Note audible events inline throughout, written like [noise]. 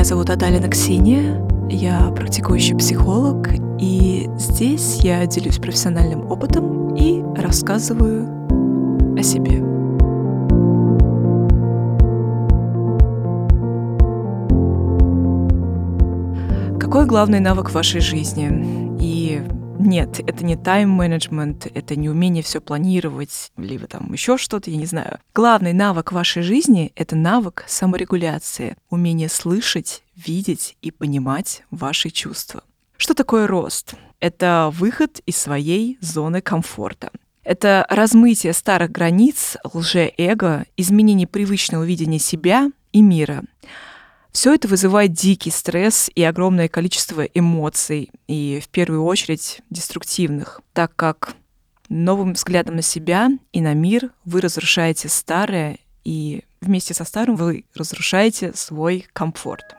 Меня зовут Адалина Ксения, я практикующий психолог, и здесь я делюсь профессиональным опытом и рассказываю о себе. Какой главный навык в вашей жизни? Нет, это не тайм-менеджмент, это не умение все планировать, либо там еще что-то, я не знаю. Главный навык вашей жизни — это навык саморегуляции, умение слышать, видеть и понимать ваши чувства. Что такое рост? Это выход из своей зоны комфорта. Это размытие старых границ, лже-эго, изменение привычного видения себя и мира — все это вызывает дикий стресс и огромное количество эмоций, и в первую очередь деструктивных, так как новым взглядом на себя и на мир вы разрушаете старое, и вместе со старым вы разрушаете свой комфорт.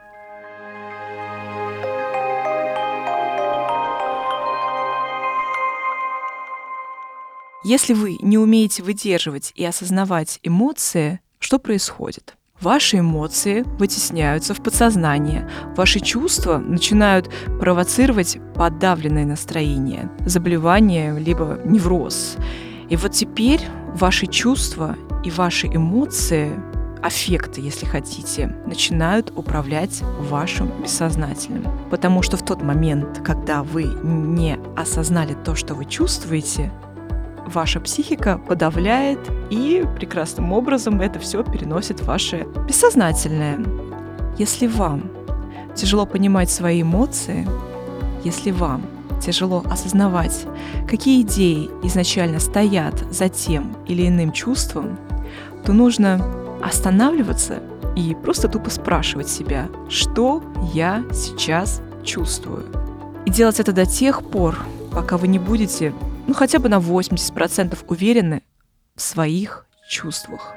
Если вы не умеете выдерживать и осознавать эмоции, что происходит? Ваши эмоции вытесняются в подсознание, ваши чувства начинают провоцировать подавленное настроение, заболевание либо невроз. И вот теперь ваши чувства и ваши эмоции аффекты, если хотите, начинают управлять вашим бессознательным. Потому что в тот момент, когда вы не осознали то, что вы чувствуете, ваша психика подавляет и прекрасным образом это все переносит в ваше бессознательное. Если вам тяжело понимать свои эмоции, если вам тяжело осознавать, какие идеи изначально стоят за тем или иным чувством, то нужно останавливаться и просто тупо спрашивать себя, что я сейчас чувствую. И делать это до тех пор, пока вы не будете ну хотя бы на 80% уверены в своих чувствах.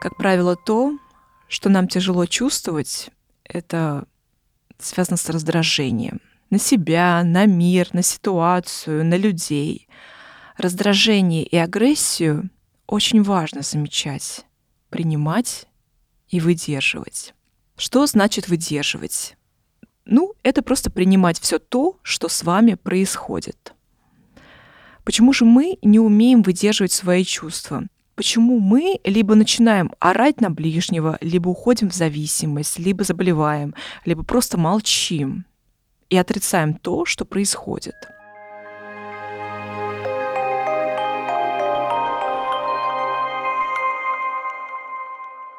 Как правило, то, что нам тяжело чувствовать, это связано с раздражением на себя, на мир, на ситуацию, на людей. Раздражение и агрессию очень важно замечать, принимать и выдерживать. Что значит выдерживать? Ну, это просто принимать все то, что с вами происходит. Почему же мы не умеем выдерживать свои чувства? Почему мы либо начинаем орать на ближнего, либо уходим в зависимость, либо заболеваем, либо просто молчим и отрицаем то, что происходит?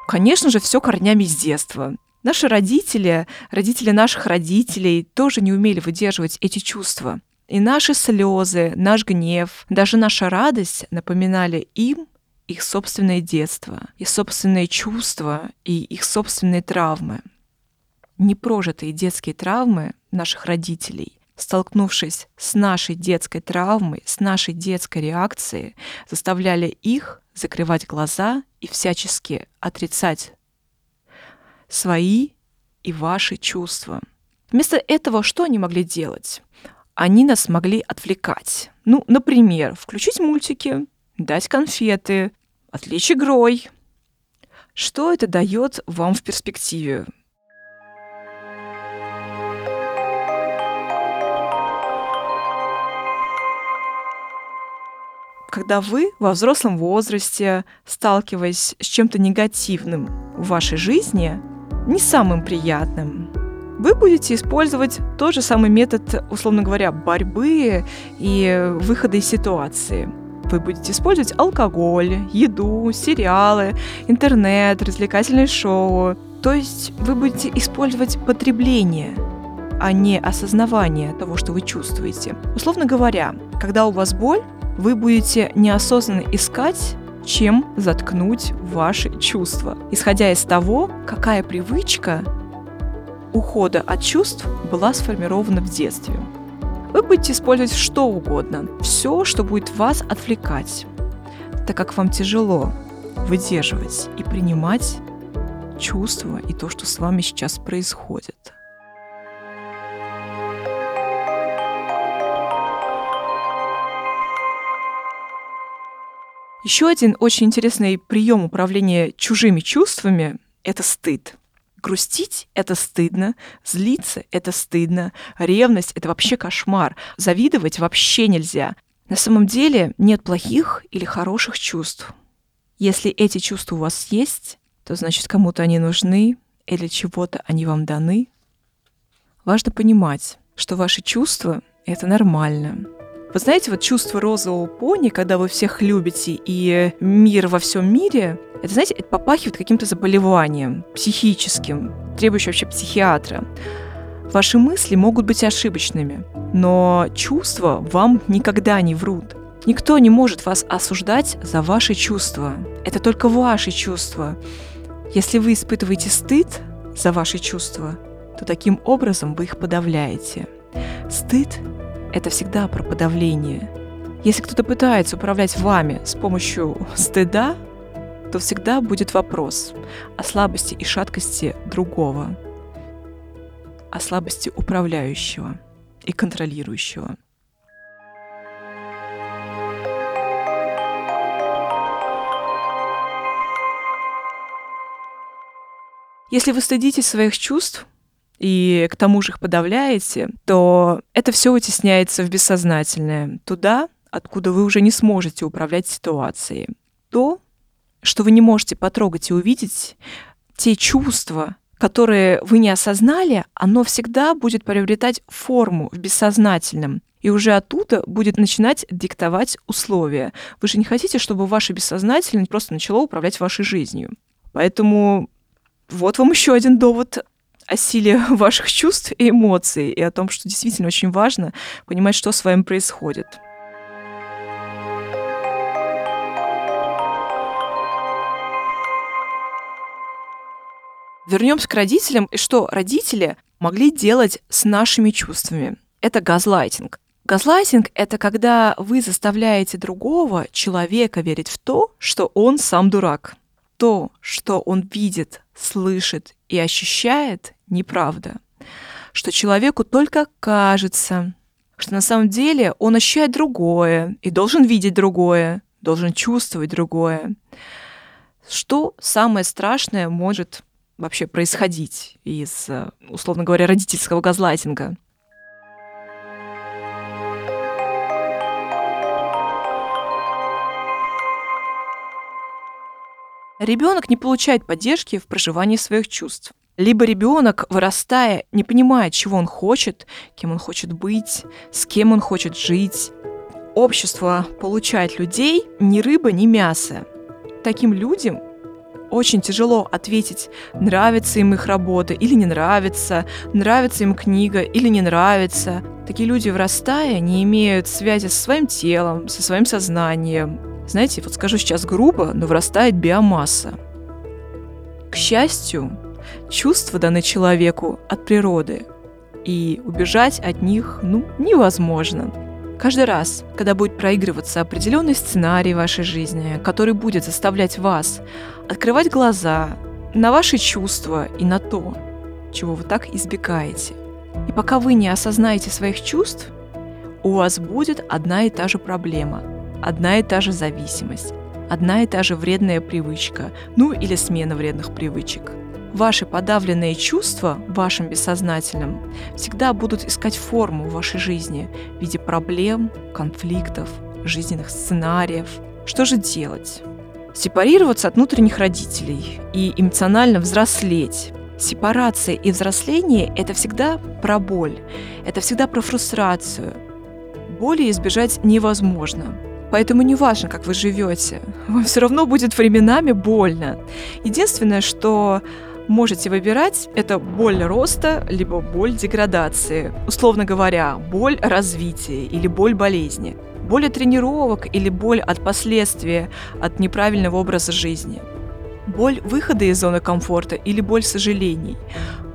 Конечно же, все корнями с детства. Наши родители, родители наших родителей тоже не умели выдерживать эти чувства. И наши слезы, наш гнев, даже наша радость напоминали им их собственное детство, их собственные чувства и их собственные травмы. Непрожитые детские травмы наших родителей, столкнувшись с нашей детской травмой, с нашей детской реакцией, заставляли их закрывать глаза и всячески отрицать свои и ваши чувства. Вместо этого что они могли делать? Они нас могли отвлекать. Ну, например, включить мультики, дать конфеты, отвлечь игрой. Что это дает вам в перспективе? когда вы во взрослом возрасте, сталкиваясь с чем-то негативным в вашей жизни, не самым приятным. Вы будете использовать тот же самый метод, условно говоря, борьбы и выхода из ситуации. Вы будете использовать алкоголь, еду, сериалы, интернет, развлекательные шоу. То есть вы будете использовать потребление, а не осознавание того, что вы чувствуете. Условно говоря, когда у вас боль, вы будете неосознанно искать чем заткнуть ваши чувства, исходя из того, какая привычка ухода от чувств была сформирована в детстве. вы будете использовать что угодно, все, что будет вас отвлекать, так как вам тяжело выдерживать и принимать чувства и то, что с вами сейчас происходит. Еще один очень интересный прием управления чужими чувствами – это стыд. Грустить — это стыдно, злиться — это стыдно, ревность — это вообще кошмар, завидовать вообще нельзя. На самом деле нет плохих или хороших чувств. Если эти чувства у вас есть, то значит кому-то они нужны или чего-то они вам даны. Важно понимать, что ваши чувства — это нормально, вы знаете, вот чувство розового пони, когда вы всех любите и мир во всем мире, это, знаете, это попахивает каким-то заболеванием психическим, требующим вообще психиатра. Ваши мысли могут быть ошибочными, но чувства вам никогда не врут. Никто не может вас осуждать за ваши чувства. Это только ваши чувства. Если вы испытываете стыд за ваши чувства, то таким образом вы их подавляете. Стыд это всегда про подавление. Если кто-то пытается управлять вами с помощью стыда, то всегда будет вопрос о слабости и шаткости другого, о слабости управляющего и контролирующего. Если вы стыдитесь своих чувств, и к тому же их подавляете, то это все вытесняется в бессознательное, туда, откуда вы уже не сможете управлять ситуацией. То, что вы не можете потрогать и увидеть, те чувства, которые вы не осознали, оно всегда будет приобретать форму в бессознательном. И уже оттуда будет начинать диктовать условия. Вы же не хотите, чтобы ваше бессознательное просто начало управлять вашей жизнью. Поэтому вот вам еще один довод о силе [laughs] ваших чувств и эмоций, и о том, что действительно очень важно понимать, что с вами происходит. Вернемся к родителям, и что родители могли делать с нашими чувствами. Это газлайтинг. Газлайтинг — это когда вы заставляете другого человека верить в то, что он сам дурак. То, что он видит, слышит и ощущает, неправда. Что человеку только кажется, что на самом деле он ощущает другое и должен видеть другое, должен чувствовать другое. Что самое страшное может вообще происходить из, условно говоря, родительского газлайтинга? Ребенок не получает поддержки в проживании своих чувств. Либо ребенок, вырастая, не понимает, чего он хочет, кем он хочет быть, с кем он хочет жить. Общество получает людей ни рыба, ни мясо. Таким людям очень тяжело ответить, нравится им их работа или не нравится, нравится им книга или не нравится. Такие люди, вырастая, не имеют связи со своим телом, со своим сознанием. Знаете, вот скажу сейчас грубо, но вырастает биомасса. К счастью, Чувства даны человеку от природы, и убежать от них, ну, невозможно. Каждый раз, когда будет проигрываться определенный сценарий вашей жизни, который будет заставлять вас открывать глаза на ваши чувства и на то, чего вы так избегаете. И пока вы не осознаете своих чувств, у вас будет одна и та же проблема, одна и та же зависимость, одна и та же вредная привычка, ну или смена вредных привычек – ваши подавленные чувства в вашем бессознательном всегда будут искать форму в вашей жизни в виде проблем, конфликтов, жизненных сценариев. Что же делать? Сепарироваться от внутренних родителей и эмоционально взрослеть. Сепарация и взросление – это всегда про боль, это всегда про фрустрацию. Боли избежать невозможно. Поэтому не важно, как вы живете, вам все равно будет временами больно. Единственное, что можете выбирать, это боль роста, либо боль деградации. Условно говоря, боль развития или боль болезни. Боль от тренировок или боль от последствия от неправильного образа жизни. Боль выхода из зоны комфорта или боль сожалений.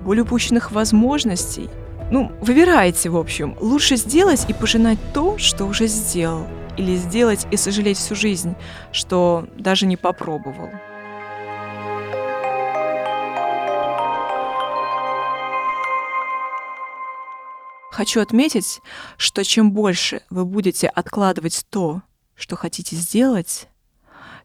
Боль упущенных возможностей Ну, выбирайте, в общем. Лучше сделать и пожинать то, что уже сделал. Или сделать и сожалеть всю жизнь, что даже не попробовал. Хочу отметить, что чем больше вы будете откладывать то, что хотите сделать,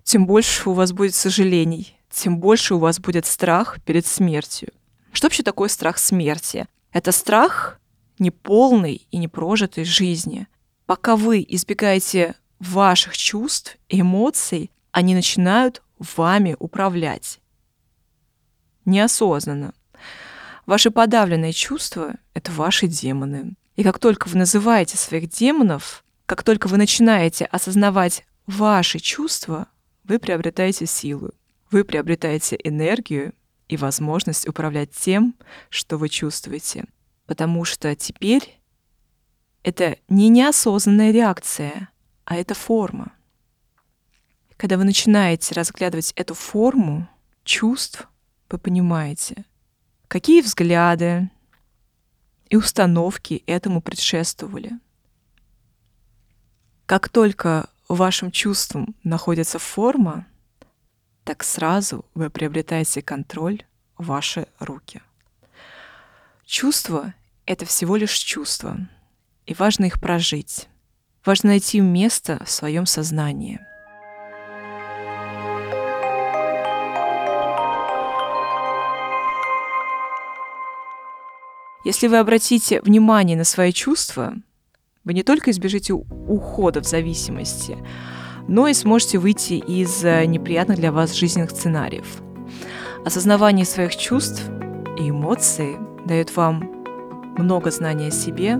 тем больше у вас будет сожалений, тем больше у вас будет страх перед смертью. Что вообще такое страх смерти? Это страх неполной и непрожитой жизни. Пока вы избегаете ваших чувств и эмоций, они начинают вами управлять. Неосознанно. Ваши подавленные чувства — это ваши демоны. И как только вы называете своих демонов, как только вы начинаете осознавать ваши чувства, вы приобретаете силу, вы приобретаете энергию и возможность управлять тем, что вы чувствуете. Потому что теперь это не неосознанная реакция, а это форма. Когда вы начинаете разглядывать эту форму чувств, вы понимаете, какие взгляды и установки этому предшествовали. Как только вашим чувствам находится форма, так сразу вы приобретаете контроль ваши руки. Чувства — это всего лишь чувства, и важно их прожить. Важно найти место в своем сознании — Если вы обратите внимание на свои чувства, вы не только избежите ухода в зависимости, но и сможете выйти из э, неприятных для вас жизненных сценариев. Осознавание своих чувств и эмоций дает вам много знаний о себе,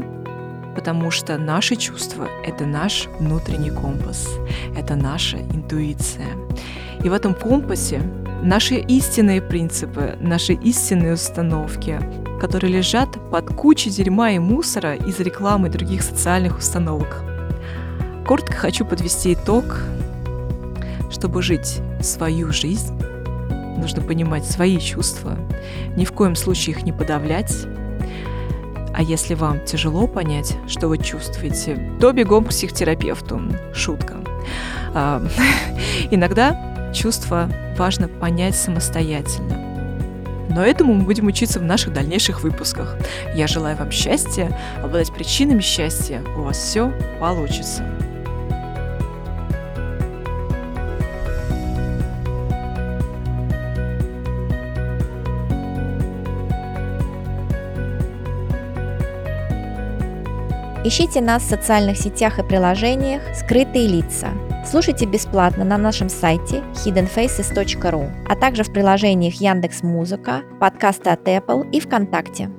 потому что наши чувства — это наш внутренний компас, это наша интуиция. И в этом компасе наши истинные принципы, наши истинные установки, которые лежат под кучей дерьма и мусора из рекламы других социальных установок. Коротко хочу подвести итог. Чтобы жить свою жизнь, нужно понимать свои чувства, ни в коем случае их не подавлять. А если вам тяжело понять, что вы чувствуете, то бегом к психотерапевту. Шутка. А, [laughs] иногда чувства важно понять самостоятельно. Но этому мы будем учиться в наших дальнейших выпусках. Я желаю вам счастья, обладать причинами счастья. У вас все получится. Ищите нас в социальных сетях и приложениях «Скрытые лица». Слушайте бесплатно на нашем сайте hiddenfaces.ru, а также в приложениях Яндекс Музыка, подкасты от Apple и ВКонтакте.